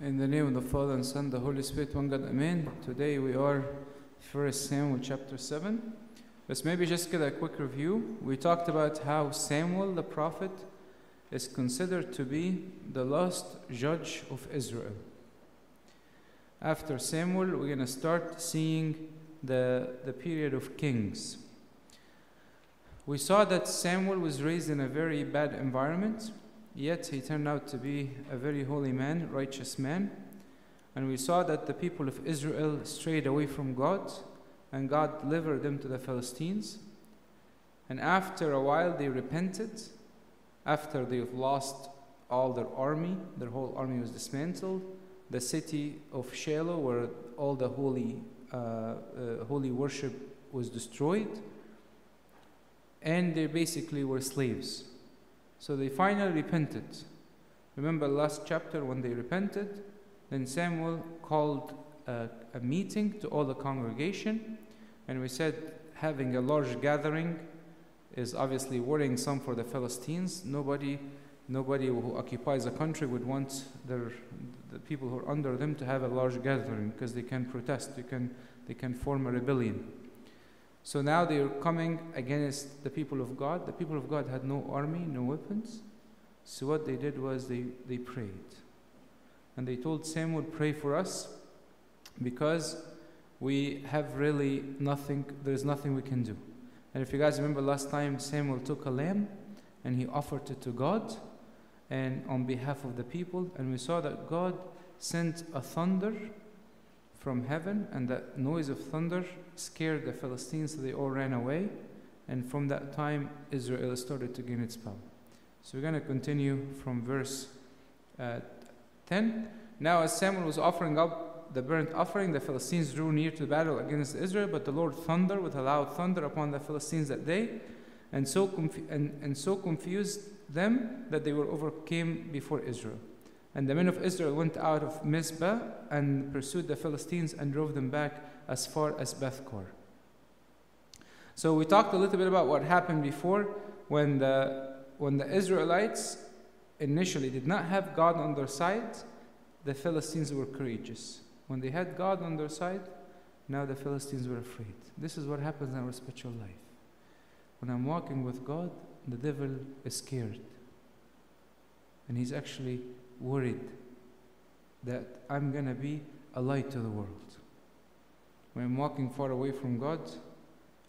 In the name of the Father and Son, the Holy Spirit, one God, Amen. Today we are 1 Samuel chapter 7. Let's maybe just get a quick review. We talked about how Samuel the prophet is considered to be the last judge of Israel. After Samuel, we're going to start seeing the, the period of kings. We saw that Samuel was raised in a very bad environment, yet he turned out to be a very holy man, righteous man. And we saw that the people of Israel strayed away from God, and God delivered them to the Philistines. And after a while, they repented. After they've lost all their army, their whole army was dismantled. The city of Shiloh, where all the holy, uh, uh, holy worship was destroyed, and they basically were slaves. So they finally repented. Remember last chapter when they repented? Then Samuel called a, a, meeting to all the congregation, and we said having a large gathering is obviously worrying some for the Philistines. Nobody, nobody who occupies a country would want their, the people who are under them to have a large gathering because they can protest, they can, they can form a rebellion. So now they are coming against the people of God. The people of God had no army, no weapons. So what they did was they, they prayed. And they told Samuel, Pray for us because we have really nothing, there's nothing we can do. And if you guys remember last time, Samuel took a lamb and he offered it to God and on behalf of the people. And we saw that God sent a thunder from heaven, and that noise of thunder scared the Philistines, so they all ran away. And from that time, Israel started to gain its power. So we're going to continue from verse uh, 10. Now, as Samuel was offering up the burnt offering, the Philistines drew near to the battle against Israel, but the Lord thundered with a loud thunder upon the Philistines that day, and so, and, and so confused them that they were overcame before Israel. And the men of Israel went out of Mizpah and pursued the Philistines and drove them back as far as Beth Car. So we talked a little bit about what happened before when the, when the Israelites initially did not have God on their side, the Philistines were courageous. When they had God on their side, now the Philistines were afraid. This is what happens in our spiritual life. When I'm walking with God, the devil is scared. And he's actually worried that I'm going to be a light to the world. When I'm walking far away from God,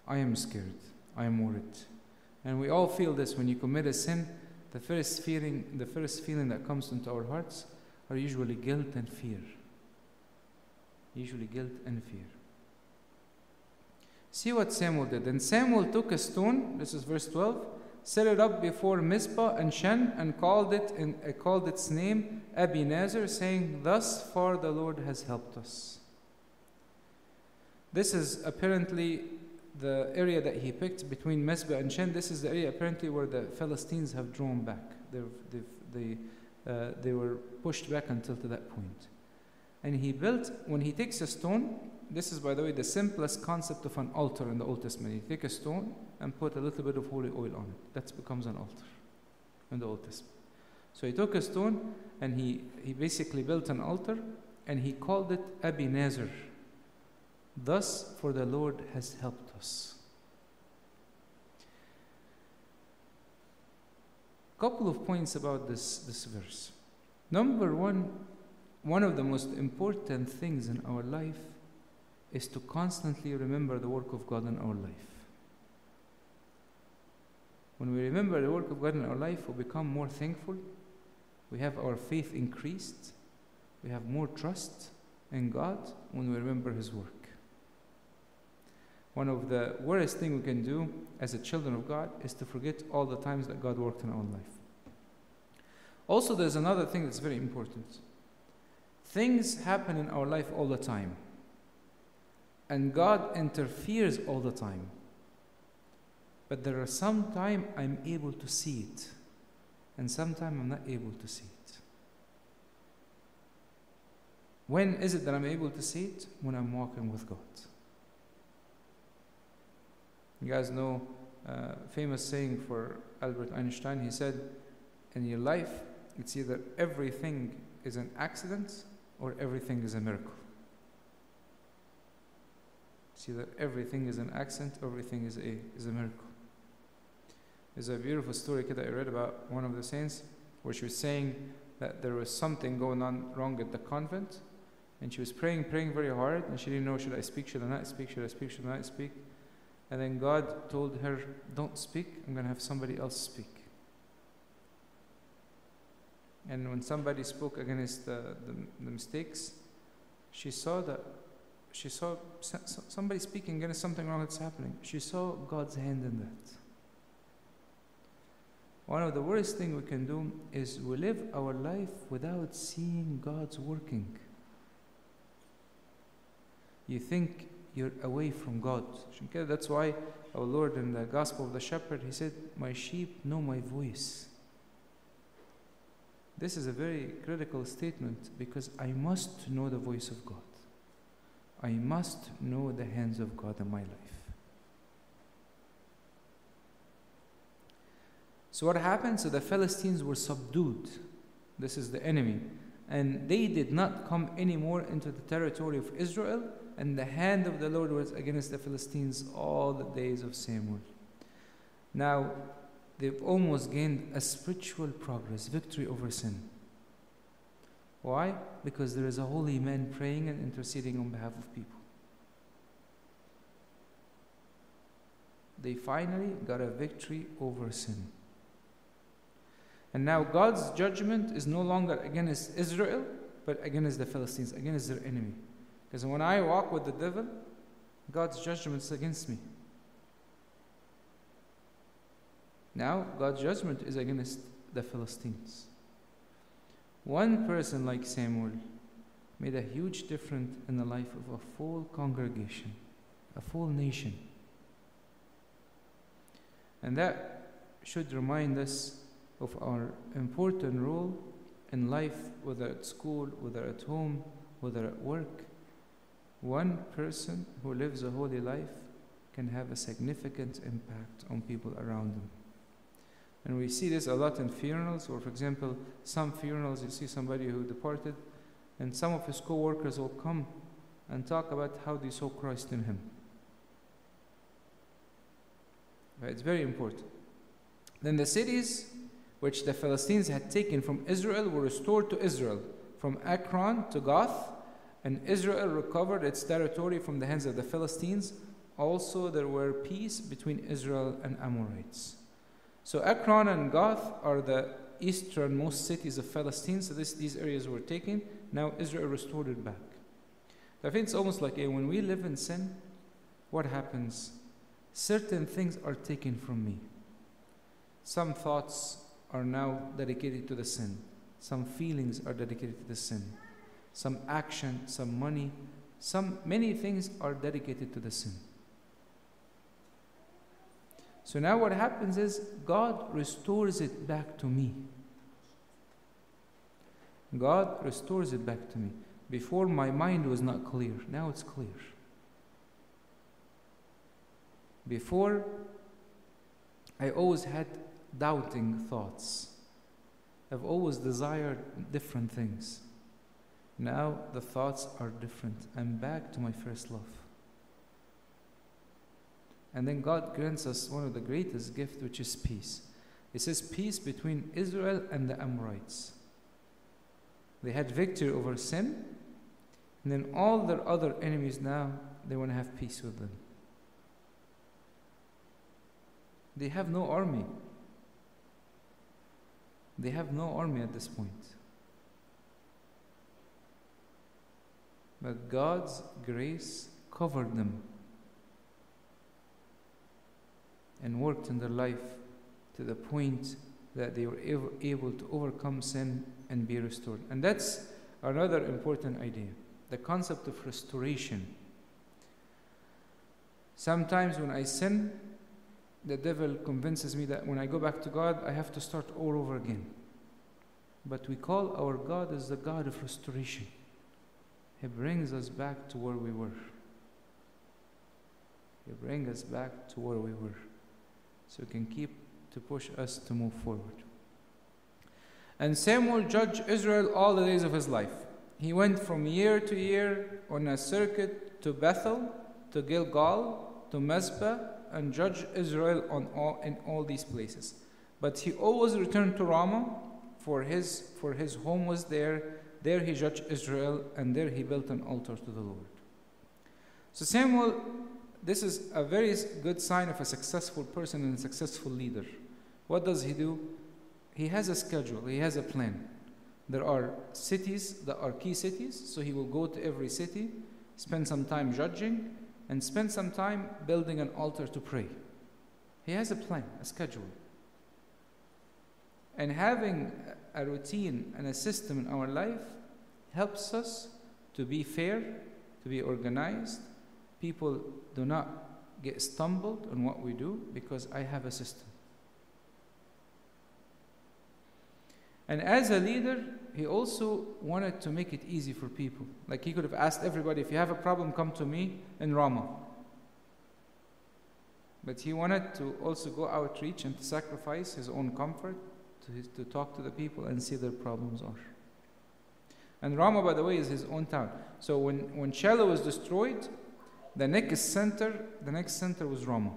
I am scared. I am worried. And we all feel this when you commit a sin, the first feeling, the first feeling that comes into our hearts are usually guilt and fear. Usually guilt and fear. See what Samuel did. And Samuel took a stone, this is verse 12, set it up before Mizpah and Shen, and called it in, uh, called its name Ebenezer, saying, "Thus far the Lord has helped us." This is apparently the area that he picked between Mizpah and Shen. This is the area apparently where the Philistines have drawn back. They've, they've, they, uh, they were pushed back until to that point. And he built, when he takes a stone, this is, by the way, the simplest concept of an altar in the Old Testament. You take a stone and put a little bit of holy oil on it. That becomes an altar in the Old Testament. So he took a stone and he, he basically built an altar and he called it Ebenezer. Thus, for the Lord has helped us. Couple of points about this, this verse. Number one, one of the most important things in our life is to constantly remember the work of God in our life. When we remember the work of God in our life, we become more thankful. We have our faith increased. We have more trust in God when we remember His work. One of the worst things we can do as a children of God is to forget all the times that God worked in our life. Also, there's another thing that's very important. Things happen in our life all the time. And God interferes all the time. But there are some time I'm able to see it, and sometime I'm not able to see it. When is it that I'm able to see it? When I'm walking with God. You guys know uh, famous saying for Albert Einstein. He said, "In your life, it's either everything is an accident or everything is a miracle. See that everything is an accent, everything is a, is a miracle. There's a beautiful story that I read about one of the saints where she was saying that there was something going on wrong at the convent and she was praying, praying very hard and she didn't know should I speak, should I not speak, should I speak, should I not speak. And then God told her, Don't speak, I'm going to have somebody else speak. And when somebody spoke against the, the, the mistakes, she saw that she saw somebody speaking against something wrong that's happening. She saw God's hand in that. One of the worst things we can do is we live our life without seeing God's working. You think you're away from God. That's why our Lord in the Gospel of the Shepherd, he said, My sheep know my voice. This is a very critical statement because I must know the voice of God. I must know the hands of God in my life. So, what happened? So, the Philistines were subdued. This is the enemy. And they did not come anymore into the territory of Israel, and the hand of the Lord was against the Philistines all the days of Samuel. Now, they've almost gained a spiritual progress, victory over sin. Why? Because there is a holy man praying and interceding on behalf of people. They finally got a victory over sin. And now God's judgment is no longer against Israel, but against the Philistines, against their enemy. Because when I walk with the devil, God's judgment is against me. Now, God's judgment is against the Philistines. One person like Samuel made a huge difference in the life of a full congregation, a full nation. And that should remind us of our important role in life, whether at school, whether at home, whether at work. One person who lives a holy life can have a significant impact on people around them. And we see this a lot in funerals, or for example, some funerals you see somebody who departed, and some of his co workers will come and talk about how they saw Christ in him. It's very important. Then the cities which the Philistines had taken from Israel were restored to Israel, from Ekron to Gath, and Israel recovered its territory from the hands of the Philistines. Also, there were peace between Israel and Amorites. So Ekron and Gath are the easternmost cities of Palestine. So this, these areas were taken. Now Israel restored it back. I think it's almost like when we live in sin, what happens? Certain things are taken from me. Some thoughts are now dedicated to the sin. Some feelings are dedicated to the sin. Some action, some money, some many things are dedicated to the sin. So now what happens is God restores it back to me. God restores it back to me. Before my mind was not clear, now it's clear. Before, I always had doubting thoughts. I've always desired different things. Now the thoughts are different. I'm back to my first love. And then God grants us one of the greatest gifts, which is peace. It says peace between Israel and the Amorites. They had victory over sin, and then all their other enemies now, they want to have peace with them. They have no army. They have no army at this point. But God's grace covered them and worked in their life to the point that they were able to overcome sin and be restored. And that's another important idea the concept of restoration. Sometimes when I sin, the devil convinces me that when I go back to God, I have to start all over again. But we call our God as the God of restoration. He brings us back to where we were. He brings us back to where we were so he can keep to push us to move forward. And Samuel judged Israel all the days of his life. he went from year to year on a circuit to Bethel, to Gilgal, to Mizpah, and judged Israel on all, in all these places. But he always returned to Ramah, for his, for his home was there. There he judged Israel, and there he built an altar to the Lord. So Samuel, this is a very good sign of a successful person and a successful leader. What does he do? He has a schedule, he has a plan. There are cities that are key cities, so he will go to every city, spend some time judging, and spend some time building an altar to pray. He has a plan, a schedule. And having a routine and a system in our life helps us to be fair, to be organized. People do not get stumbled on what we do because I have a system. And as a leader, he also wanted to make it easy for people. Like he could have asked everybody, if you have a problem, come to me in Ramah. But he wanted to also go outreach and to sacrifice his own comfort to, his, to talk to the people and see their problems are. And Ramah, by the way, is his own town. So when, when Shiloh was destroyed, the next center, the next center was Ramah.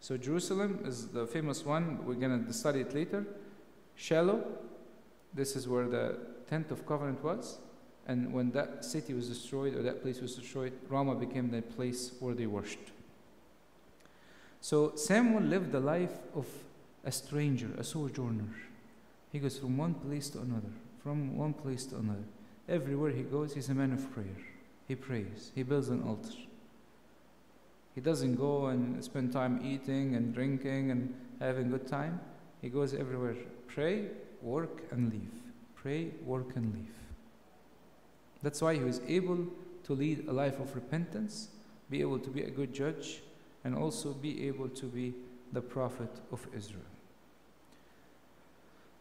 So Jerusalem is the famous one. We're going to study it later. Shiloh, this is where the tent of covenant was. And when that city was destroyed or that place was destroyed, Ramah became the place where they worshipped. So Samuel lived the life of a stranger, a sojourner. He goes from one place to another, from one place to another. Everywhere he goes, he's a man of prayer. He prays, he builds an altar. He doesn't go and spend time eating and drinking and having good time. He goes everywhere Pray, work, and leave. Pray, work, and leave. That's why he was able to lead a life of repentance, be able to be a good judge, and also be able to be the prophet of Israel.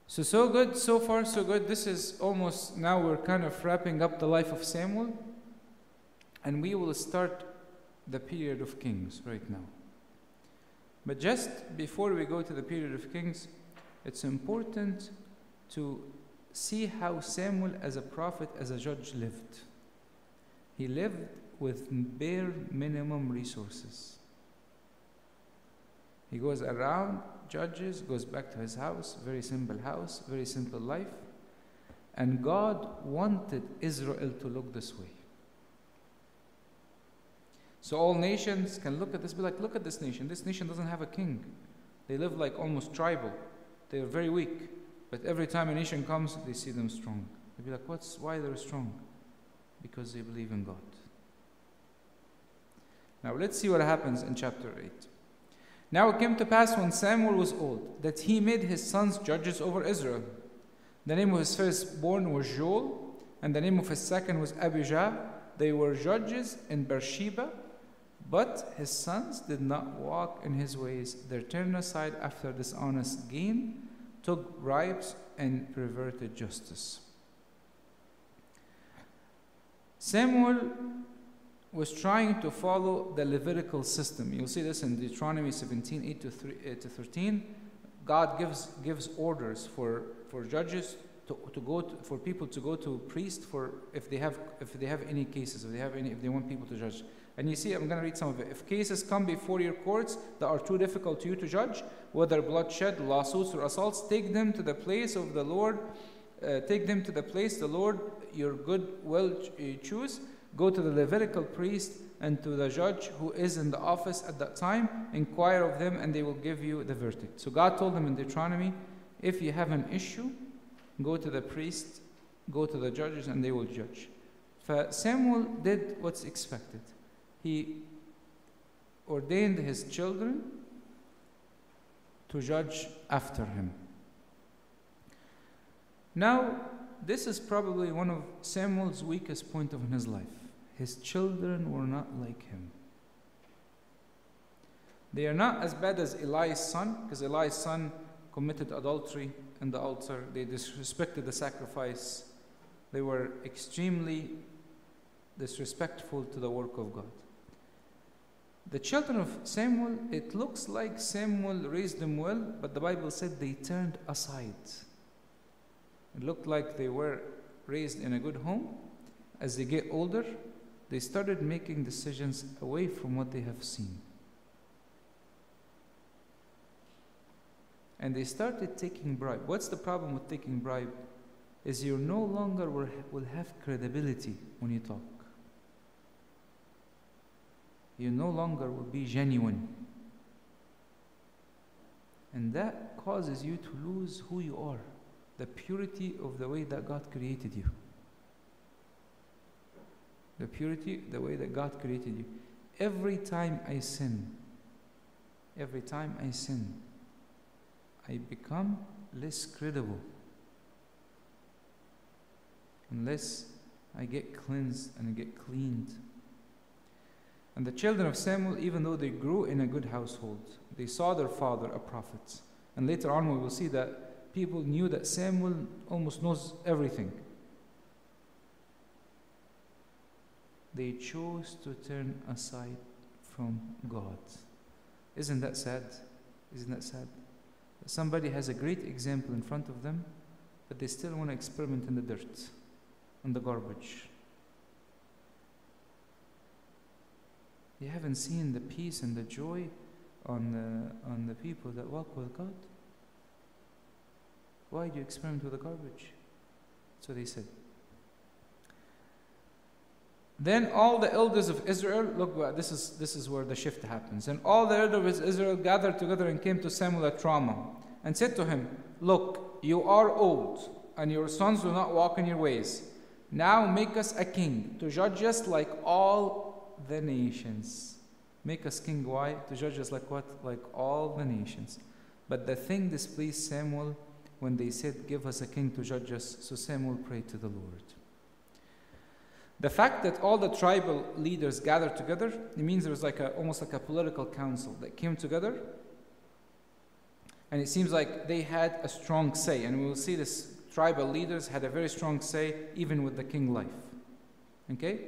So, so good, so far, so good. This is almost now we're kind of wrapping up the life of Samuel, and we will start the period of kings right now. But just before we go to the period of kings, it's important to see how Samuel, as a prophet, as a judge, lived. He lived with bare minimum resources. He goes around, judges, goes back to his house, very simple house, very simple life. And God wanted Israel to look this way. So all nations can look at this, be like, look at this nation. This nation doesn't have a king. They live like almost tribal. They are very weak. But every time a nation comes, they see them strong. They'll be like, What's why they're strong? Because they believe in God. Now let's see what happens in chapter 8. Now it came to pass when Samuel was old that he made his sons judges over Israel. The name of his firstborn was Joel, and the name of his second was Abijah. They were judges in Beersheba, but his sons did not walk in his ways. They turned aside after dishonest gain took bribes and perverted justice. Samuel was trying to follow the Levitical system. You'll see this in Deuteronomy 17 8 to, 3, 8 to 13. God gives, gives orders for, for judges to, to go to, for people to go to priest for if they have if they have any cases if they have any if they want people to judge and you see, I'm going to read some of it. If cases come before your courts that are too difficult to you to judge, whether bloodshed, lawsuits, or assaults, take them to the place of the Lord. Uh, take them to the place the Lord your good will uh, choose. Go to the Levitical priest and to the judge who is in the office at that time. Inquire of them, and they will give you the verdict. So God told them in Deuteronomy, if you have an issue, go to the priest, go to the judges, and they will judge. For Samuel did what's expected he ordained his children to judge after him. Now, this is probably one of Samuel's weakest point in his life. His children were not like him. They are not as bad as Eli's son, because Eli's son committed adultery in the altar. They disrespected the sacrifice. They were extremely disrespectful to the work of God. The children of Samuel, it looks like Samuel raised them well, but the Bible said they turned aside. It looked like they were raised in a good home, as they get older, they started making decisions away from what they have seen. And they started taking bribe. What's the problem with taking bribe? Is you no longer will will have credibility when you talk. You no longer will be genuine. And that causes you to lose who you are, the purity of the way that God created you. The purity, the way that God created you. Every time I sin, every time I sin, I become less credible unless I get cleansed and I get cleaned. And the children of Samuel, even though they grew in a good household, they saw their father a prophet. And later on, we will see that people knew that Samuel almost knows everything. They chose to turn aside from God. Isn't that sad? Isn't that sad? Somebody has a great example in front of them, but they still want to experiment in the dirt, in the garbage. You haven't seen the peace and the joy on the, on the people that walk with God. Why do you experiment with the garbage? So they said. Then all the elders of Israel, look, this is, this is where the shift happens. And all the elders of Israel gathered together and came to Samuel at Ramah and said to him, Look, you are old, and your sons do not walk in your ways. Now make us a king to judge us like all the nations. Make us king, why? To judge us like what? Like all the nations. But the thing displeased Samuel when they said, Give us a king to judge us. So Samuel prayed to the Lord. The fact that all the tribal leaders gathered together, it means there was like a, almost like a political council that came together. And it seems like they had a strong say. And we will see this tribal leaders had a very strong say even with the king life. Okay?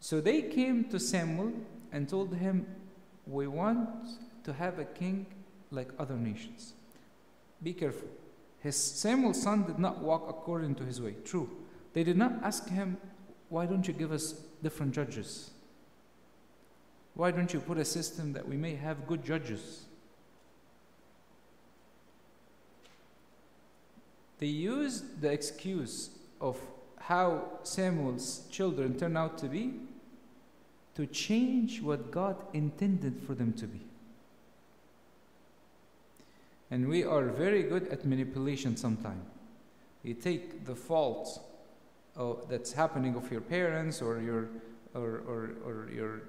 So they came to Samuel and told him, We want to have a king like other nations. Be careful. His Samuel's son did not walk according to his way. True. They did not ask him, why don't you give us different judges? Why don't you put a system that we may have good judges? They used the excuse of how Samuel's children turn out to be to change what God intended for them to be. And we are very good at manipulation sometimes. You take the fault uh, that's happening of your parents or your or, or, or your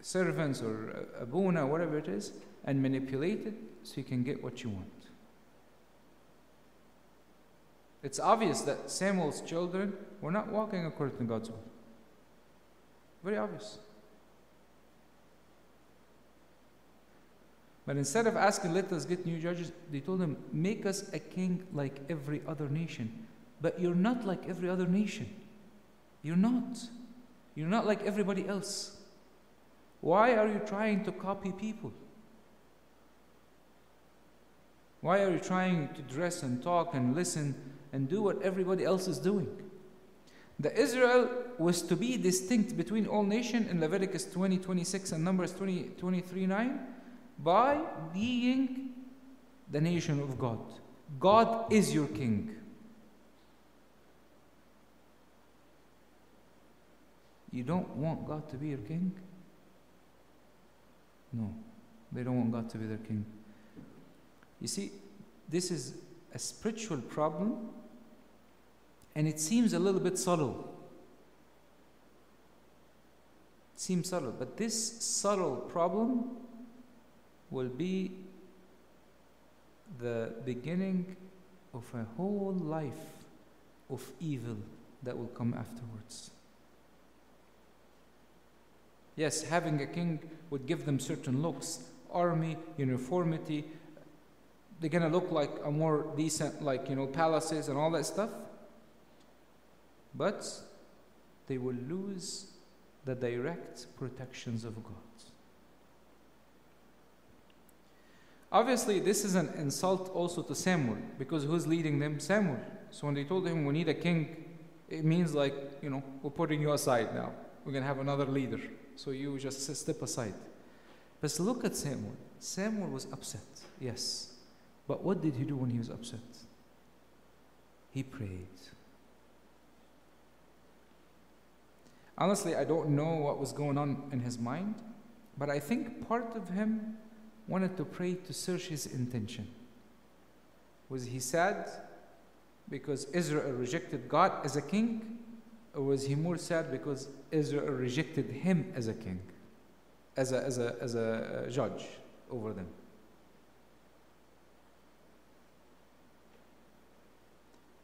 servants or abuna, whatever it is, and manipulate it so you can get what you want. It's obvious that Samuel's children were not walking according to God's will. Very obvious. But instead of asking, let us get new judges, they told him, make us a king like every other nation. But you're not like every other nation. You're not. You're not like everybody else. Why are you trying to copy people? Why are you trying to dress and talk and listen and do what everybody else is doing? The Israel was to be distinct between all nations in Leviticus 20, 26 and Numbers 20, 23, 9 by being the nation of God. God is your king. You don't want God to be your king? No, they don't want God to be their king. You see, this is a spiritual problem, and it seems a little bit subtle. It seems subtle, but this subtle problem will be the beginning of a whole life of evil that will come afterwards. Yes, having a king would give them certain looks army, uniformity. They're going to look like a more decent, like, you know, palaces and all that stuff. But they will lose the direct protections of God. Obviously, this is an insult also to Samuel because who's leading them? Samuel. So when they told him we need a king, it means like, you know, we're putting you aside now. We're going to have another leader. So you just step aside. But look at Samuel. Samuel was upset, yes. But what did he do when he was upset? He prayed. Honestly, I don't know what was going on in his mind, but I think part of him wanted to pray to search his intention. Was he sad because Israel rejected God as a king, or was he more sad because Israel rejected him as a king, as a, as a, as a uh, judge over them?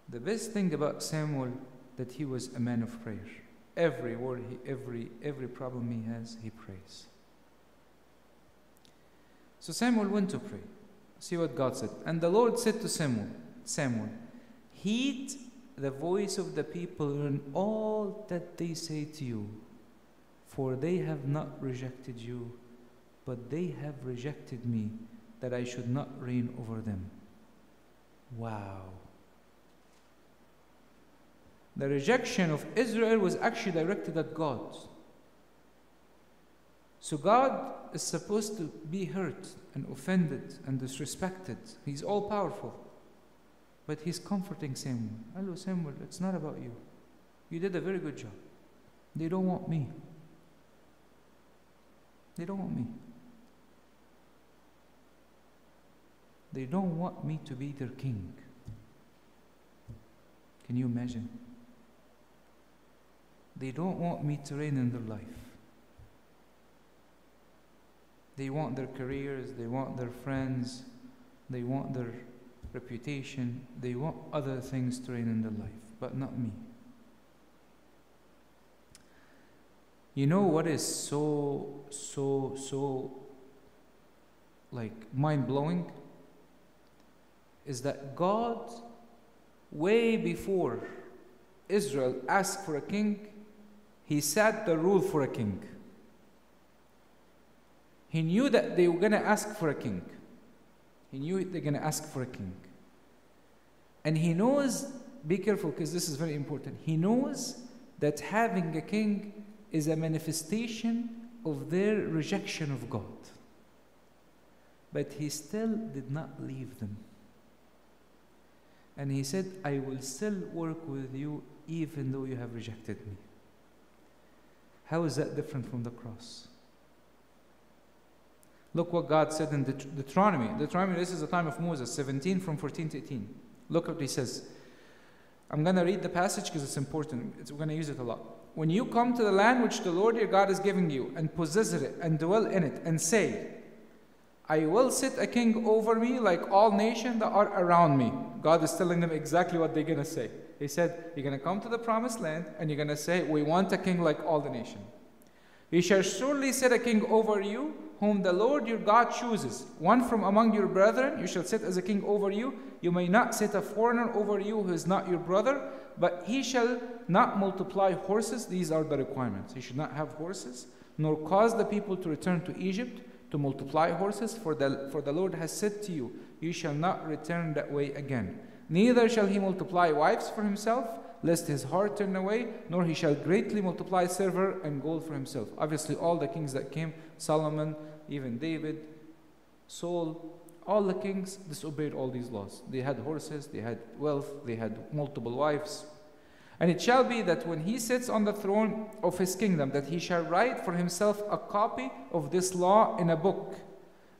The best thing about Samuel that he was a man of prayer. Every word, he, every every problem he has, he prays. So Samuel went to pray. See what God said. And the Lord said to Samuel, Samuel, heed the voice of the people in all that they say to you, for they have not rejected you, but they have rejected me, that I should not reign over them. Wow. The rejection of Israel was actually directed at God. So God is supposed to be hurt and offended and disrespected. He's all powerful. But he's comforting Samuel. Hello, Samuel, it's not about you. You did a very good job. They don't want me. They don't want me. They don't want me to be their king. Can you imagine? They don't want me to reign in their life. They want their careers, they want their friends, they want their reputation, they want other things to reign in their life, but not me. You know what is so, so, so like mind blowing? Is that God, way before Israel asked for a king, He set the rule for a king. He knew that they were going to ask for a king. He knew they're going to ask for a king. And he knows, be careful because this is very important. He knows that having a king is a manifestation of their rejection of God. But he still did not leave them. And he said, I will still work with you even though you have rejected me. How is that different from the cross? Look what God said in the Deuteronomy. Deuteronomy, this is the time of Moses, 17 from 14 to 18. Look what he says. I'm going to read the passage because it's important. It's, we're going to use it a lot. When you come to the land which the Lord your God is giving you, and possess it, and dwell in it, and say, I will set a king over me like all nations that are around me. God is telling them exactly what they're going to say. He said, You're going to come to the promised land, and you're going to say, We want a king like all the nations. He shall surely set a king over you whom the Lord your God chooses, one from among your brethren, you shall set as a king over you. You may not set a foreigner over you who is not your brother, but he shall not multiply horses. These are the requirements. He should not have horses, nor cause the people to return to Egypt to multiply horses, for the, for the Lord has said to you, You shall not return that way again. Neither shall he multiply wives for himself lest his heart turn away, nor he shall greatly multiply silver and gold for himself. Obviously, all the kings that came, Solomon, even David, Saul, all the kings disobeyed all these laws. They had horses, they had wealth, they had multiple wives. And it shall be that when he sits on the throne of his kingdom, that he shall write for himself a copy of this law in a book.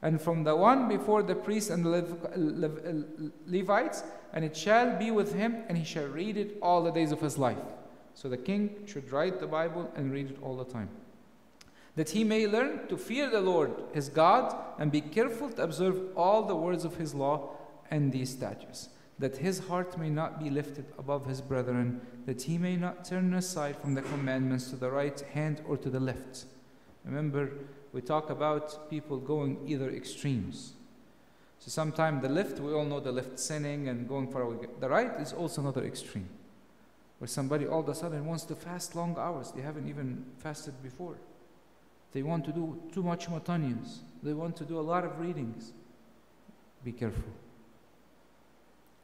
And from the one before the priests and the Levites, and it shall be with him, and he shall read it all the days of his life. So the king should write the Bible and read it all the time. That he may learn to fear the Lord his God and be careful to observe all the words of his law and these statutes. That his heart may not be lifted above his brethren, that he may not turn aside from the commandments to the right hand or to the left. Remember, we talk about people going either extremes. So sometimes the left, we all know the left sinning and going far away. The right is also another extreme, where somebody all of a sudden wants to fast long hours. They haven't even fasted before. They want to do too much mutanias. They want to do a lot of readings. be careful.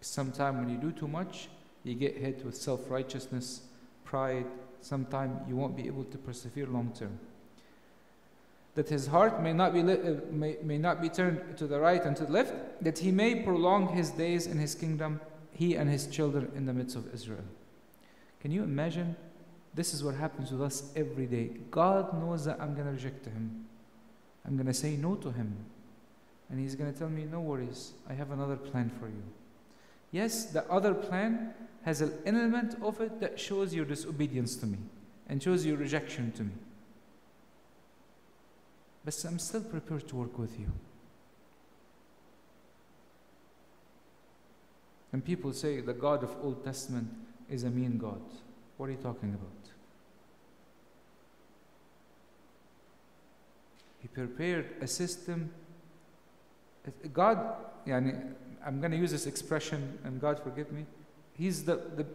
Sometimes when you do too much, you get hit with self righteousness, pride. Sometimes you won't be able to persevere long term. That his heart may not, be uh, may, may not be turned to the right and to the left, that he may prolong his days in his kingdom, he and his children in the midst of Israel. Can you imagine? This is what happens with us every day. God knows that I'm going to reject him. I'm going to say no to him. And he's going to tell me, No worries, I have another plan for you. Yes, the other plan has an element of it that shows your disobedience to me and shows your rejection to me But I'm still prepared to work with you. And people say the God of Old Testament is a mean God. What are you talking about? He prepared a system. God, يعني, I'm going to use this expression, and God forgive me. He's the, the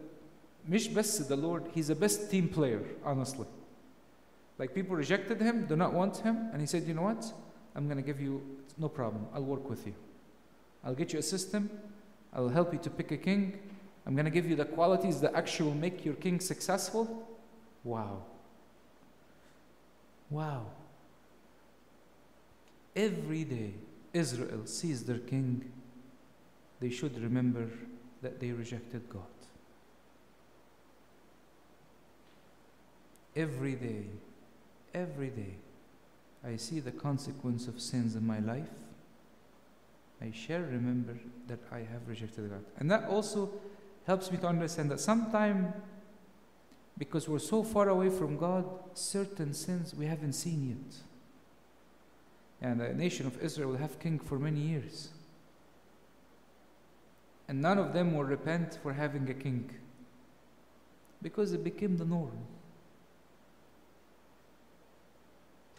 مش بس the Lord, he's the best team player, honestly. Like people rejected him, do not want him, and he said, you know what? I'm going to give you, no problem, I'll work with you. I'll get you a system, I'll help you to pick a king, I'm going to give you the qualities that actually will make your king successful. Wow. Wow. Every day Israel sees their king, they should remember that they rejected God. Every day, every day, I see the consequence of sins in my life. I shall remember that I have rejected God. And that also helps me to understand that sometimes, because we're so far away from God, certain sins we haven't seen yet. And the nation of Israel will have king for many years. And none of them will repent for having a king because it became the norm.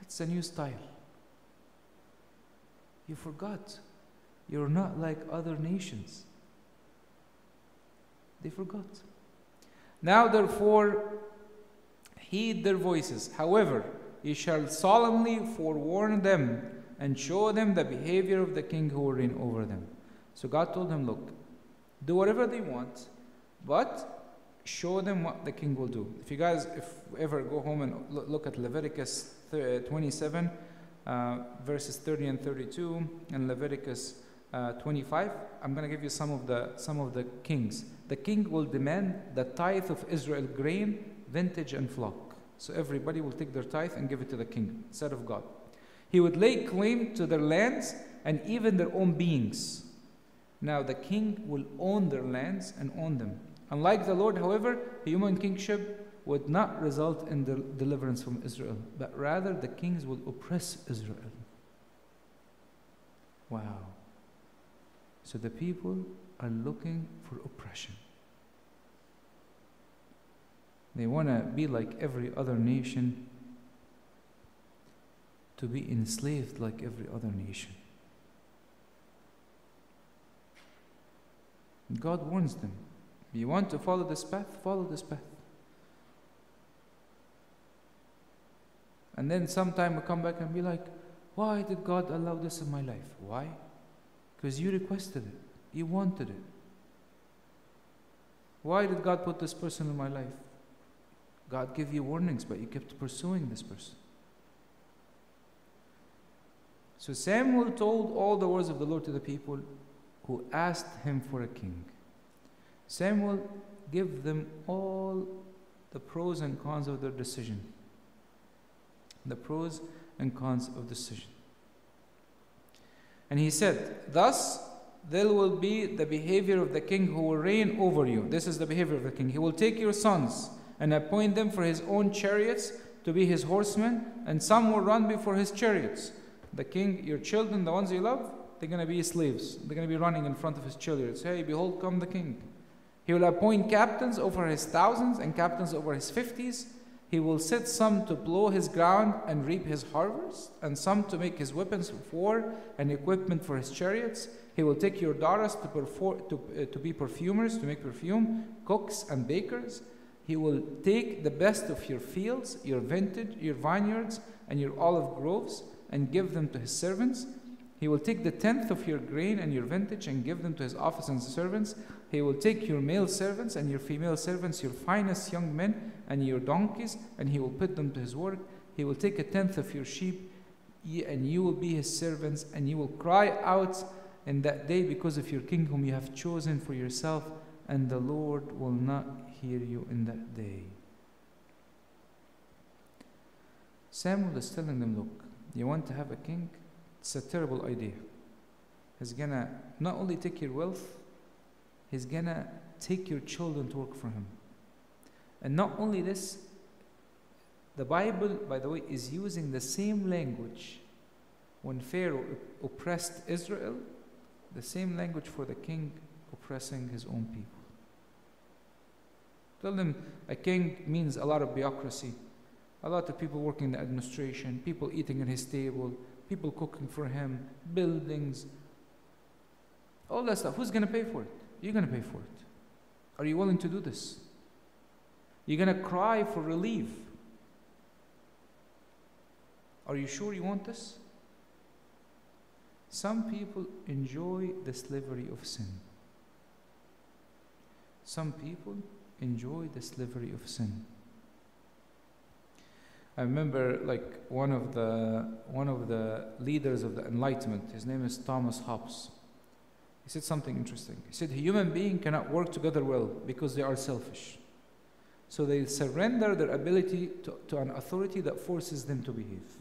That's a new style. You forgot. You're not like other nations. They forgot. Now, therefore, heed their voices. However, ye shall solemnly forewarn them and show them the behavior of the king who will reign over them. So God told them, Look, do whatever they want, but show them what the king will do. If you guys, if ever go home and look at Leviticus 27, uh, verses 30 and 32, and Leviticus uh, 25, I'm going to give you some of the some of the kings. The king will demand the tithe of Israel grain, vintage, and flock. So everybody will take their tithe and give it to the king instead of God. He would lay claim to their lands and even their own beings. Now the king will own their lands and own them. Unlike the Lord, however, human kingship would not result in the deliverance from Israel, but rather the kings will oppress Israel. Wow. So the people are looking for oppression. They want to be like every other nation, to be enslaved like every other nation. God warns them. You want to follow this path? Follow this path. And then sometime we come back and be like, why did God allow this in my life? Why? Because you requested it, you wanted it. Why did God put this person in my life? God gave you warnings, but you kept pursuing this person. So Samuel told all the words of the Lord to the people who asked him for a king. Samuel gave them all the pros and cons of their decision. The pros and cons of decision. And he said, Thus there will be the behavior of the king who will reign over you. This is the behavior of the king. He will take your sons and appoint them for his own chariots to be his horsemen, and some will run before his chariots. The king, your children, the ones you love, they're going to be slaves. They're going to be running in front of his chariots. Hey, behold, come the king. He will appoint captains over his thousands and captains over his fifties. He will set some to plow his ground and reap his harvest, and some to make his weapons of war and equipment for his chariots. He will take your daughters to, perform, to, uh, to be perfumers, to make perfume, cooks and bakers. He will take the best of your fields, your vintage, your vineyards, and your olive groves, and give them to his servants. He will take the tenth of your grain and your vintage and give them to his officers and servants. He will take your male servants and your female servants, your finest young men and your donkeys, and he will put them to his work. He will take a tenth of your sheep, and you will be his servants, and you will cry out in that day because of your king whom you have chosen for yourself, and the Lord will not hear you in that day. Samuel is telling them, Look, you want to have a king? It's a terrible idea. He's gonna not only take your wealth, he's gonna take your children to work for him. And not only this, the Bible, by the way, is using the same language when Pharaoh oppressed Israel, the same language for the king oppressing his own people. Tell them a king means a lot of bureaucracy, a lot of people working in the administration, people eating at his table, people cooking for him, buildings, all that stuff. Who's going to pay for it? You're going to pay for it. Are you willing to do this? You're going to cry for relief. Are you sure you want this? Some people enjoy the slavery of sin. Some people enjoy the slavery of sin. I remember like one of the one of the leaders of the Enlightenment. His name is Thomas Hobbes. He said something interesting. He said, "Human beings cannot work together well because they are selfish. So they surrender their ability to, to an authority that forces them to behave."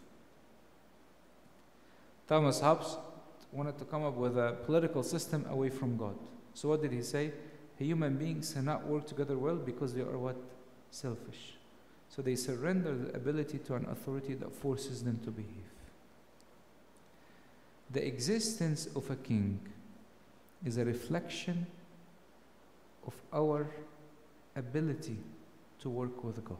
Thomas Hobbes wanted to come up with a political system away from God. So what did he say? Human beings cannot work together well because they are what? Selfish. So they surrender the ability to an authority that forces them to behave. The existence of a king is a reflection of our ability to work with God.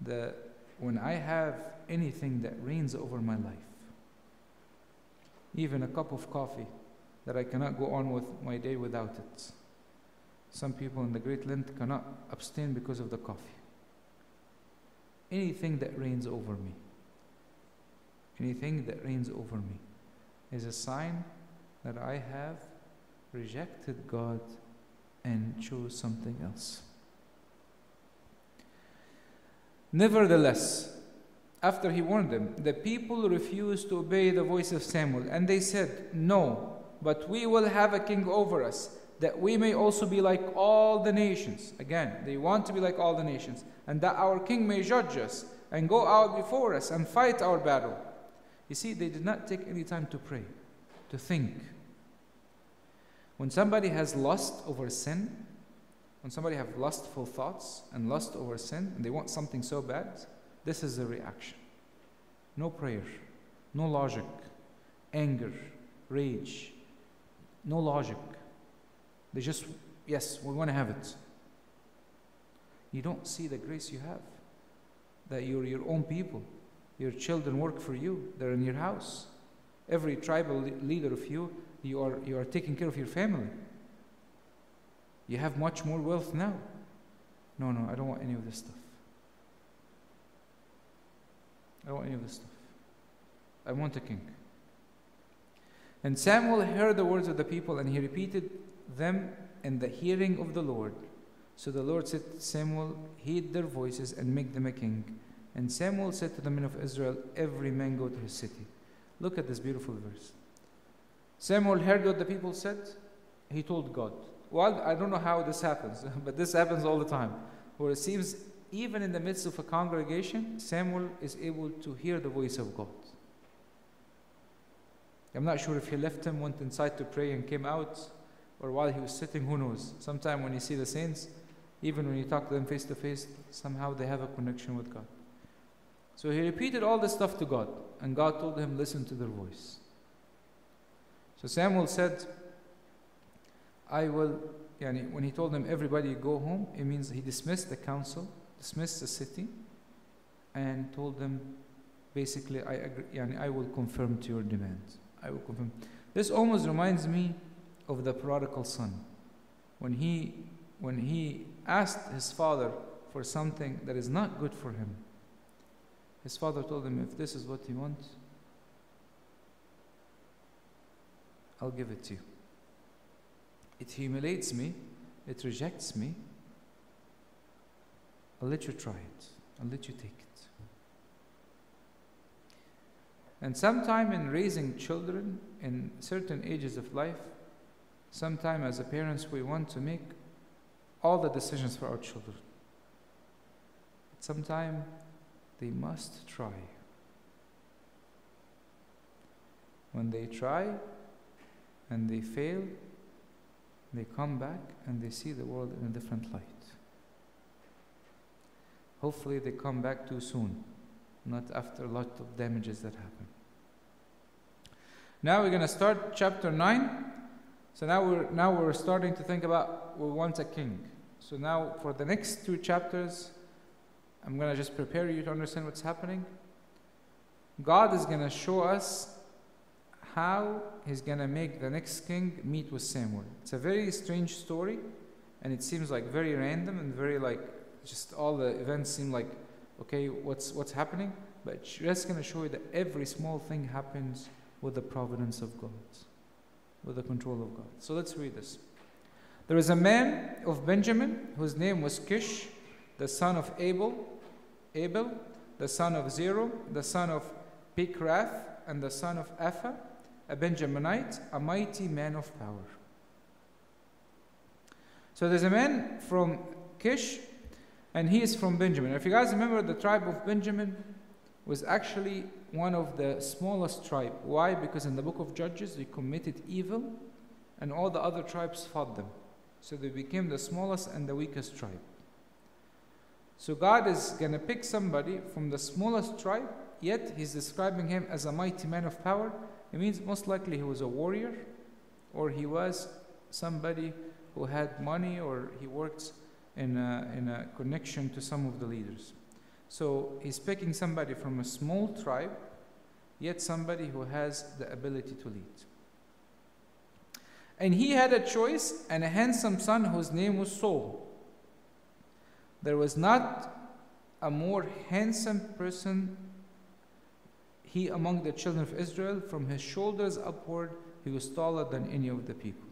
The, when I have anything that reigns over my life, even a cup of coffee, that I cannot go on with my day without it some people in the Great Lent cannot abstain because of the coffee. Anything that reigns over me, anything that reigns over me, is a sign that I have rejected God and chose something else. Nevertheless, after he warned them, the people refused to obey the voice of Samuel, and they said, No, but we will have a king over us that we may also be like all the nations. Again, they want to be like all the nations, and that our king may judge us and go out before us and fight our battle. You see, they did not take any time to pray, to think. When somebody has lust over sin, when somebody have lustful thoughts and lust over sin, and they want something so bad, this is the reaction. No prayer, no logic, anger, rage, no logic. They just, yes, we want to have it. You don't see the grace you have. That you're your own people. Your children work for you, they're in your house. Every tribal leader of you, you are, you are taking care of your family. You have much more wealth now. No, no, I don't want any of this stuff. I don't want any of this stuff. I want a king. And Samuel heard the words of the people and he repeated them in the hearing of the Lord. So the Lord said Samuel, Heed their voices and make them a king. And Samuel said to the men of Israel, Every man go to his city. Look at this beautiful verse. Samuel heard what the people said. He told God. Well, I don't know how this happens, but this happens all the time. Where it seems, even in the midst of a congregation, Samuel is able to hear the voice of God. I'm not sure if he left him, went inside to pray, and came out or while he was sitting, who knows? Sometime when you see the saints, even when you talk to them face to face, somehow they have a connection with God. So he repeated all this stuff to God, and God told him, Listen to their voice. So Samuel said, I will, yani, when he told them, Everybody go home, it means he dismissed the council, dismissed the city, and told them, basically, I, agree, yani, I will confirm to your demand. I will confirm. This almost reminds me of the prodigal son. When he, when he asked his father for something that is not good for him, His father told him, If this is what you want, I'll give it to you. It humiliates me, it rejects me. I'll let you try it, I'll let you take it. And sometime in raising children in certain ages of life, sometime as a parents, we want to make all the decisions for our children. But sometime they must try. When they try and they fail, they come back and they see the world in a different light. Hopefully, they come back too soon, not after a lot of damages that happen. Now we're going to start chapter 9. So now we're, now we're starting to think about we want a king. So now for the next two chapters, I'm going to just prepare you to understand what's happening. God is going to show us how he's going to make the next king meet with Samuel. It's a very strange story, and it seems like very random and very like just all the events seem like okay, what's what's happening? But just going to show you that every small thing happens with the providence of God, with the control of God. So let's read this. There is a man of Benjamin whose name was Kish, the son of Abel, Abel, the son of Zerah, the son of Pikrath, and the son of Apha, a Benjaminite, a mighty man of power. So there's a man from Kish, and he is from Benjamin. If you guys remember, the tribe of Benjamin was actually one of the smallest tribe. Why? Because in the book of Judges, they committed evil, and all the other tribes fought them. So they became the smallest and the weakest tribe. So God is going to pick somebody from the smallest tribe, yet He's describing him as a mighty man of power. It means most likely he was a warrior, or he was somebody who had money, or he worked in a, in a connection to some of the leaders. So he's picking somebody from a small tribe, yet somebody who has the ability to lead. And he had a choice and a handsome son whose name was Saul. There was not a more handsome person he among the children of Israel. From his shoulders upward, he was taller than any of the people.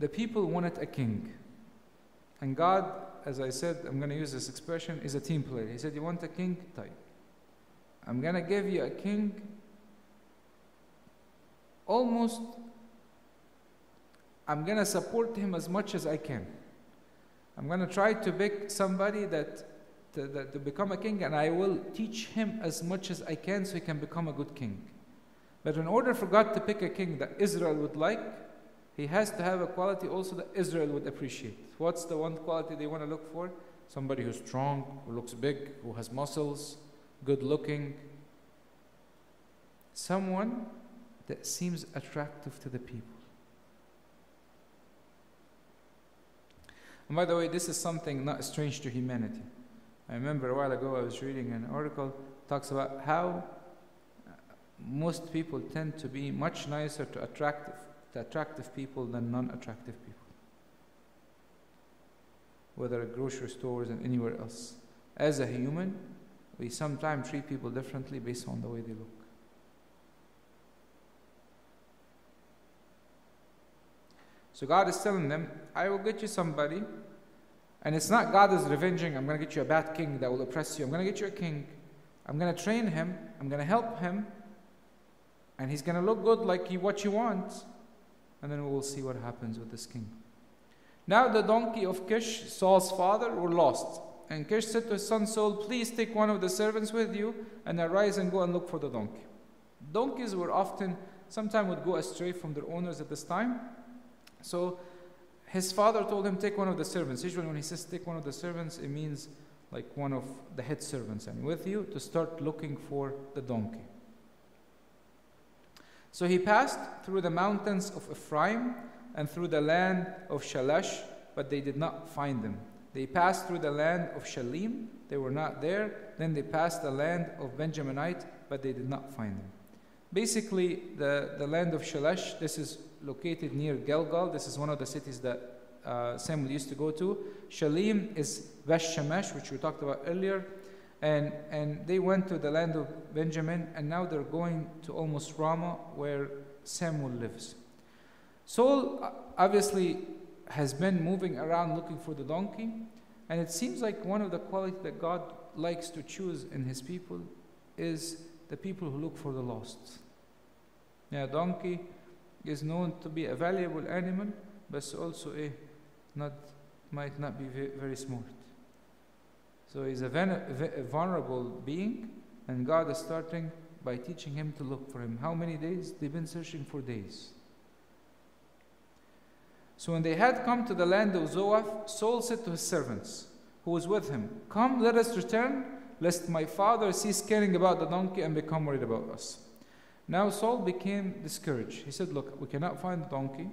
The people wanted a king. And God, as I said, I'm going to use this expression, is a team player. He said, You want a king? Type. I'm going to give you a king almost I'm going to support him as much as I can. I'm going to try to pick somebody that to, that, to become a king, and I will teach him as much as I can so he can become a good king. But in order for God to pick a king that Israel would like, he has to have a quality also that Israel would appreciate. What's the one quality they want to look for? Somebody who's strong, who looks big, who has muscles, good looking. Someone that seems attractive to the people. And by the way, this is something not strange to humanity. I remember a while ago I was reading an article talks about how most people tend to be much nicer to attractive to attractive people than non-attractive people. Whether at grocery stores and anywhere else. As a human, we sometimes treat people differently based on the way they look. So God is telling them, I will get you somebody. And it's not God is revenging, I'm going to get you a bad king that will oppress you. I'm going to get you a king. I'm going to train him. I'm going to help him. And he's going to look good like you, what you want. And then we will see what happens with this king. Now the donkey of Kish, Saul's father, were lost. And Kish said to his son Saul, Please take one of the servants with you and arise and go and look for the donkey. Donkeys were often, sometimes would go astray from their owners at this time. So his father told him, Take one of the servants. Usually, when he says take one of the servants, it means like one of the head servants and with you to start looking for the donkey. So he passed through the mountains of Ephraim and through the land of Shalash, but they did not find them. They passed through the land of Shaalim, they were not there. Then they passed the land of Benjaminite, but they did not find them. Basically, the, the land of Shalash, this is located near Gilgal. This is one of the cities that uh, Samuel used to go to. Shaalim is Beth Shemesh, which we talked about earlier. And, and they went to the land of Benjamin, and now they're going to almost Ramah, where Samuel lives. Saul uh, obviously has been moving around looking for the donkey, and it seems like one of the qualities that God likes to choose in his people is the people who look for the lost. Yeah, donkey is known to be a valuable animal, but also a not might not be very smart. So he's a, vulnerable being, and God is starting by teaching him to look for him. How many days? They've been searching for days. So when they had come to the land of Zoaph, Saul said to his servants, who was with him, Come, let us return, lest my father cease caring about the donkey and become worried about us. Now Saul became discouraged. He said, Look, we cannot find the donkey,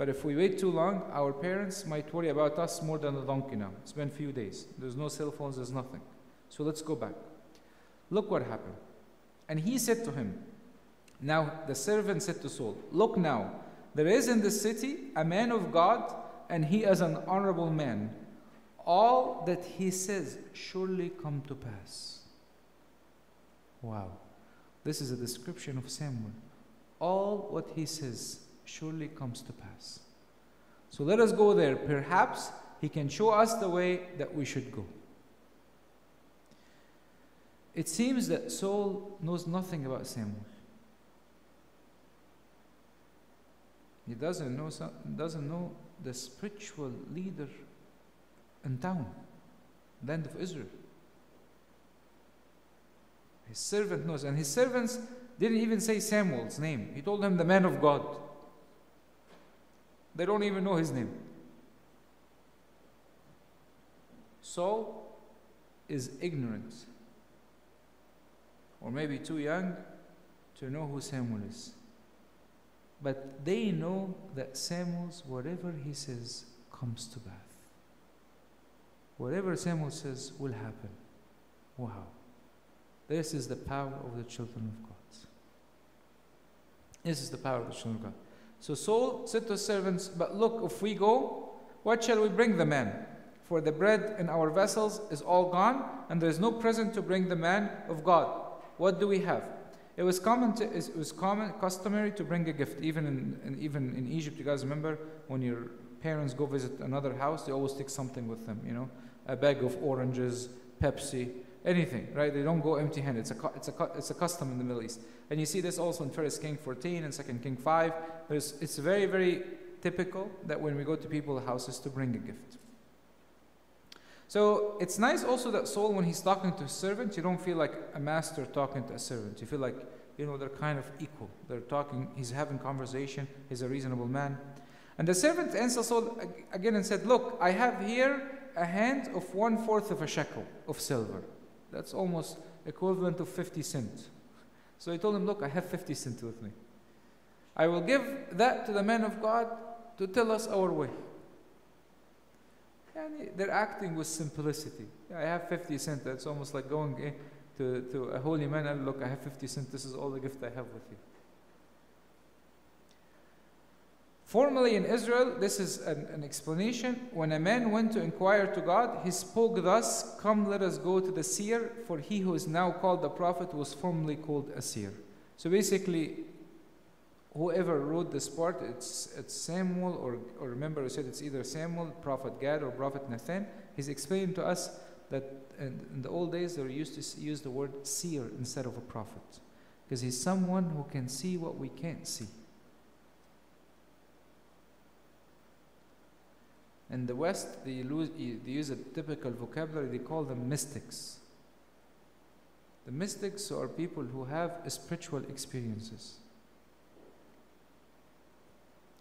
but if we wait too long, our parents might worry about us more than a donkey now. It's been a few days. There's no cell phones, there's nothing. So let's go back. Look what happened. And he said to him, Now the servant said to Saul, Look now, there is in the city a man of God, and he is an honorable man. All that he says surely come to pass. Wow. This is a description of Samuel. All what he says surely comes to pass. So let us go there. Perhaps he can show us the way that we should go. It seems that Saul knows nothing about Samuel. He doesn't know, doesn't know the spiritual leader in town, land of Israel. His servant knows, and his servants didn't even say Samuel's name. He told them the man of God. They don't even know his name. Saul is ignorant, or maybe too young to know who Samuel is. But they know that Samuel's, whatever he says, comes to pass. Whatever Samuel says will happen. Wow. This is the power of the children of God. This is the power of the children of God. So Saul said to his servants, But look, if we go, what shall we bring the man? For the bread in our vessels is all gone, and there is no present to bring the man of God. What do we have? It was common to, it was common customary to bring a gift, even in, in, even in Egypt. You guys remember when your parents go visit another house, they always take something with them. You know, a bag of oranges, Pepsi, anything, right? They don't go empty-handed. It's a, it's a, it's a custom in the Middle East. And you see this also in First King 14 and Second King 5. There's, it's very, very typical that when we go to people's houses to bring a gift. So it's nice also that Saul, when he's talking to a servant, you don't feel like a master talking to a servant. You feel like, you know, they're kind of equal. They're talking, he's having conversation, he's a reasonable man. And the servant answered Saul again and said, Look, I have here a hand of one fourth of a shekel of silver. That's almost equivalent of 50 cents. So he told him, Look, I have 50 cents with me. I will give that to the man of God to tell us our way. And they're acting with simplicity. I have 50 cents. That's almost like going eh, to, to a holy man and look, I have 50 cents. This is all the gift I have with you. Formerly in Israel, this is an, an, explanation. When a man went to inquire to God, he spoke thus Come, let us go to the seer, for he who is now called the prophet was formerly called a seer. So basically, whoever wrote this part, it's, it's Samuel, or, or remember, I said it's either Samuel, Prophet Gad, or Prophet Nathan. He's explaining to us that in, in the old days they used to use the word seer instead of a prophet, because he's someone who can see what we can't see. In the West, they, they use a typical vocabulary, they call them mystics. The mystics are people who have spiritual experiences.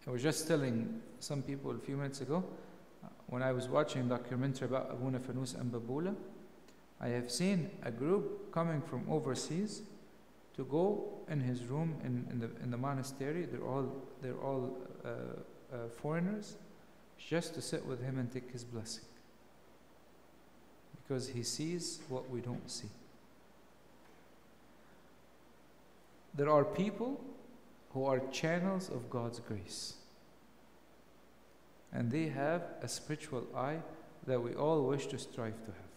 I was just telling some people a few minutes ago, uh, when I was watching a documentary about Abuna Fanus and Babula, I have seen a group coming from overseas to go in his room in, in, the, in the monastery. They're all, they're all uh, uh, foreigners just to sit with him and take his blessing. Because he sees what we don't see. There are people who are channels of God's grace. and they have a spiritual eye that we all wish to strive to have.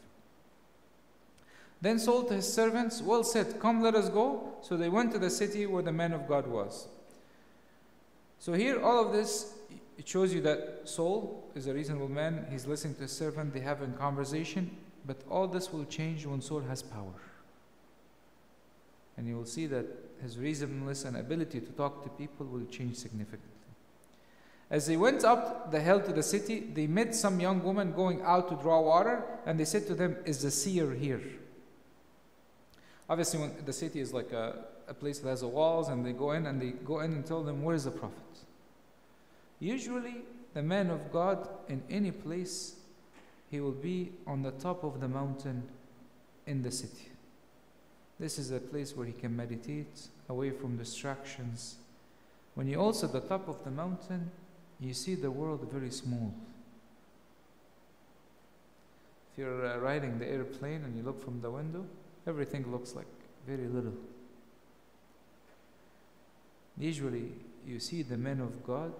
Then Saul to his servants, Well said, come let us go. So they went to the city where the man of God was. So here, all of this, it shows you that Saul is a reasonable man. He's listening to his servant, they have a conversation. But all this will change when Saul has power. And you will see that his reasonableness and ability to talk to people will change significantly. As they went up the hill to the city, they met some young women going out to draw water, and they said to them, Is the seer here? Obviously, when the city is like a, a place that has walls, and they go in and they go in and tell them, Where is the prophet? Usually, the man of God in any place, he will be on the top of the mountain in the city. This is a place where he can meditate away from distractions. When you're also at the top of the mountain, you see the world very small. If you're uh, riding the airplane and you look from the window, everything looks like very little. Usually, you see the men of God,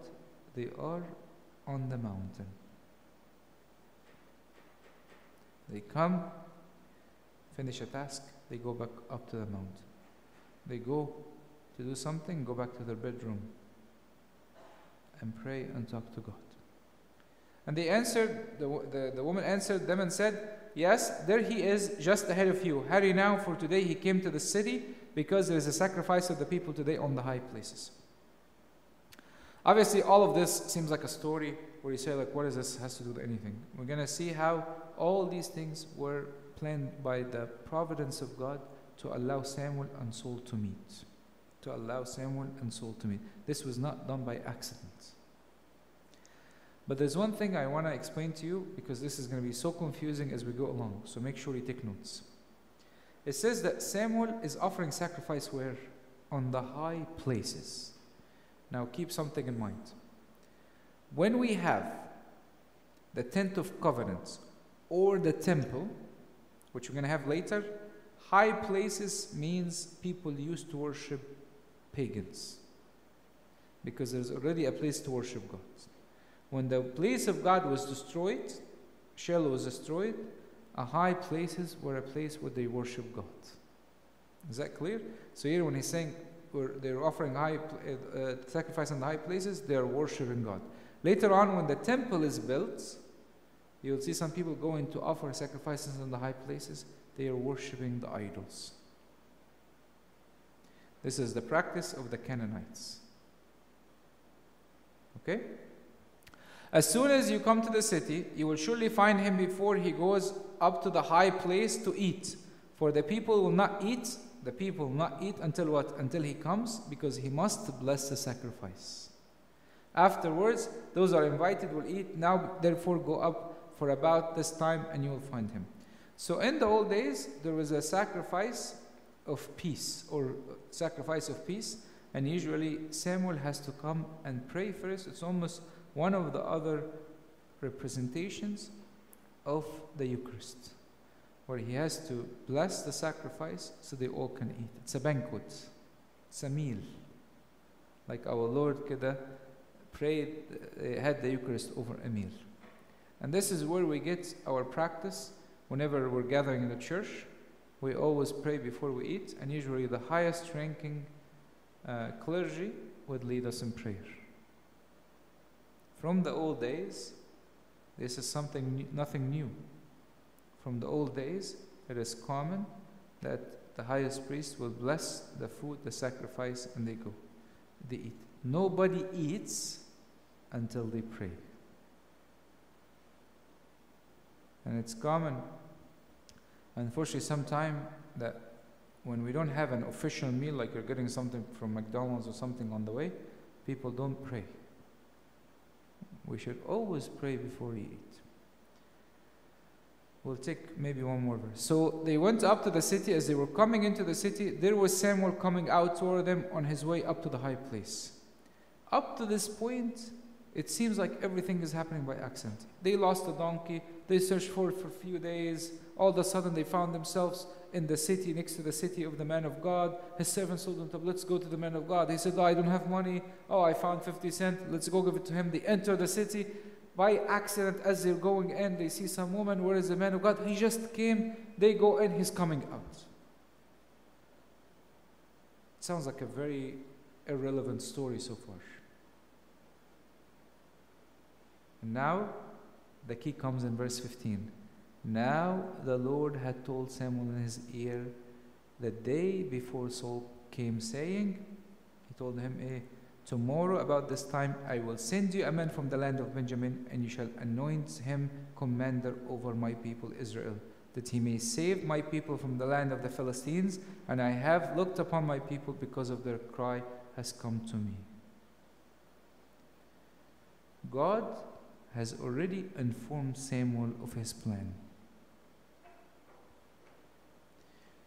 they are on the mountain. They come, finish a task, they go back up to the mountain. They go to do something, go back to their bedroom and pray and talk to God. And they answered, the, the, the woman answered them and said, Yes, there he is just ahead of you. Hurry now, for today he came to the city because there is a sacrifice of the people today on the high places. Obviously, all of this seems like a story where you say, like, what does this has to do with anything? We're going to see how all these things were planned by the providence of God to allow Samuel and Saul to meet. To allow Samuel and Saul to meet. This was not done by accident. But there's one thing I want to explain to you because this is going to be so confusing as we go along. So make sure you take notes. It says that Samuel is offering sacrifice where? On the high places. Now keep something in mind. When we have the tent of covenant or the temple, which we're going to have later, high places means people used to worship pagans because there's already a place to worship God. When the place of God was destroyed, Shiloh was destroyed, a high places were a place where they worship God. Is that clear? So here, when he's saying they're offering high uh, uh, sacrifice on the high places, they're worshiping God. Later on, when the temple is built, you'll see some people going to offer sacrifices on the high places. They are worshiping the idols. This is the practice of the Canaanites. Okay? As soon as you come to the city, you will surely find him before he goes up to the high place to eat. For the people will not eat, the people not eat until what? Until he comes, because he must bless the sacrifice. Afterwards, those are invited will eat. Now, therefore, go up for about this time and you will find him. So, in the old days, there was a sacrifice of peace or sacrifice of peace, and usually Samuel has to come and pray first. It's almost one of the other representations of the Eucharist, where he has to bless the sacrifice so they all can eat. It's a banquet, it's a meal. Like our Lord Keda prayed, uh, had the Eucharist over a meal. And this is where we get our practice whenever we're gathering in the church. We always pray before we eat, and usually the highest ranking uh, clergy would lead us in prayer. From the old days, this is something nothing new. From the old days, it is common that the highest priest will bless the food, the sacrifice, and they go. They eat. Nobody eats until they pray. And it's common, unfortunately, sometime that when we don't have an official meal, like you're getting something from McDonald's or something on the way, people don't pray. We should always pray before we eat. We'll take maybe one more verse. So they went up to the city. As they were coming into the city, there was Samuel coming out toward them on his way up to the high place. Up to this point, it seems like everything is happening by accident. They lost a donkey, they searched for it for a few days. All of a sudden, they found themselves in the city, next to the city of the man of God. His servants told him, Let's go to the man of God. He said, oh, I don't have money. Oh, I found 50 cents. Let's go give it to him. They enter the city. By accident as they're going in, they see some woman, where is the man of God? He just came, they go in, he's coming out. It Sounds like a very irrelevant story so far. And now, the key comes in verse 15. Now the Lord had told Samuel in his ear the day before Saul came, saying, He told him, eh, Tomorrow about this time I will send you a man from the land of Benjamin, and you shall anoint him commander over my people Israel, that he may save my people from the land of the Philistines. And I have looked upon my people because of their cry has come to me. God has already informed Samuel of his plan.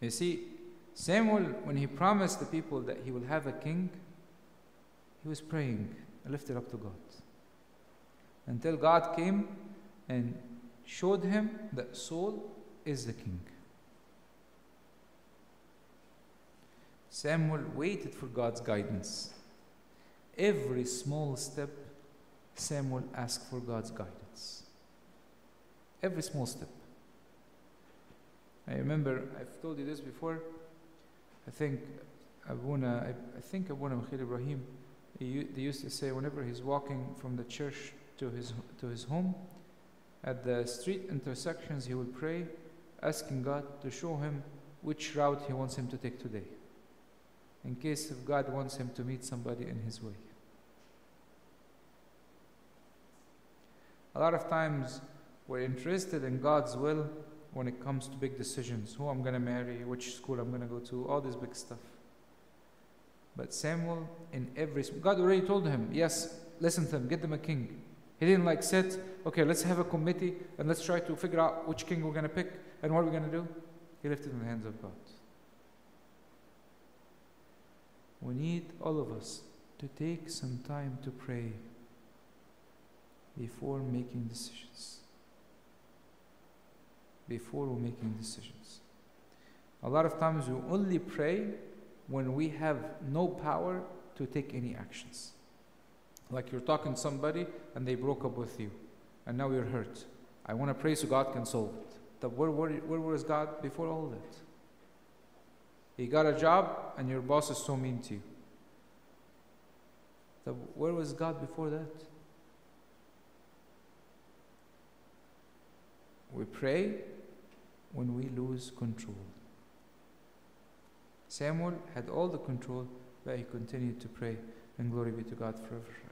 You see, Samuel, when he promised the people that he will have a king, he was praying lifted up to God. Until God came and showed him that Saul is the king. Samuel waited for God's guidance. Every small step, Samuel asked for God's guidance. Every small step. I remember, I've told you this before. I think Abuna, I, I think Abuna Mikhail Ibrahim, he, used to say whenever he's walking from the church to his, to his home, at the street intersections, he would pray, asking God to show him which route he wants him to take today, in case if God wants him to meet somebody in his way. A lot of times, we're interested in God's will when it comes to big decisions who I'm going to marry, which school I'm going to go to, all this big stuff. But Samuel, in every God already told him, yes, listen to them, get them a king. He didn't like sit, okay, let's have a committee and let's try to figure out which king we're going to pick and what we're going to do. He left it in the hands of God. We need all of us to take some time to pray before making decisions. Before we're making decisions. A lot of times we only pray when we have no power to take any actions. Like you're talking to somebody and they broke up with you, and now you're hurt. I want to pray so God can solve it. The, where, where, where was God before all that? You got a job and your boss is so mean to you. The, where was God before that? We pray when we lose control. Samuel had all the control, but he continued to pray, and glory be to God forever.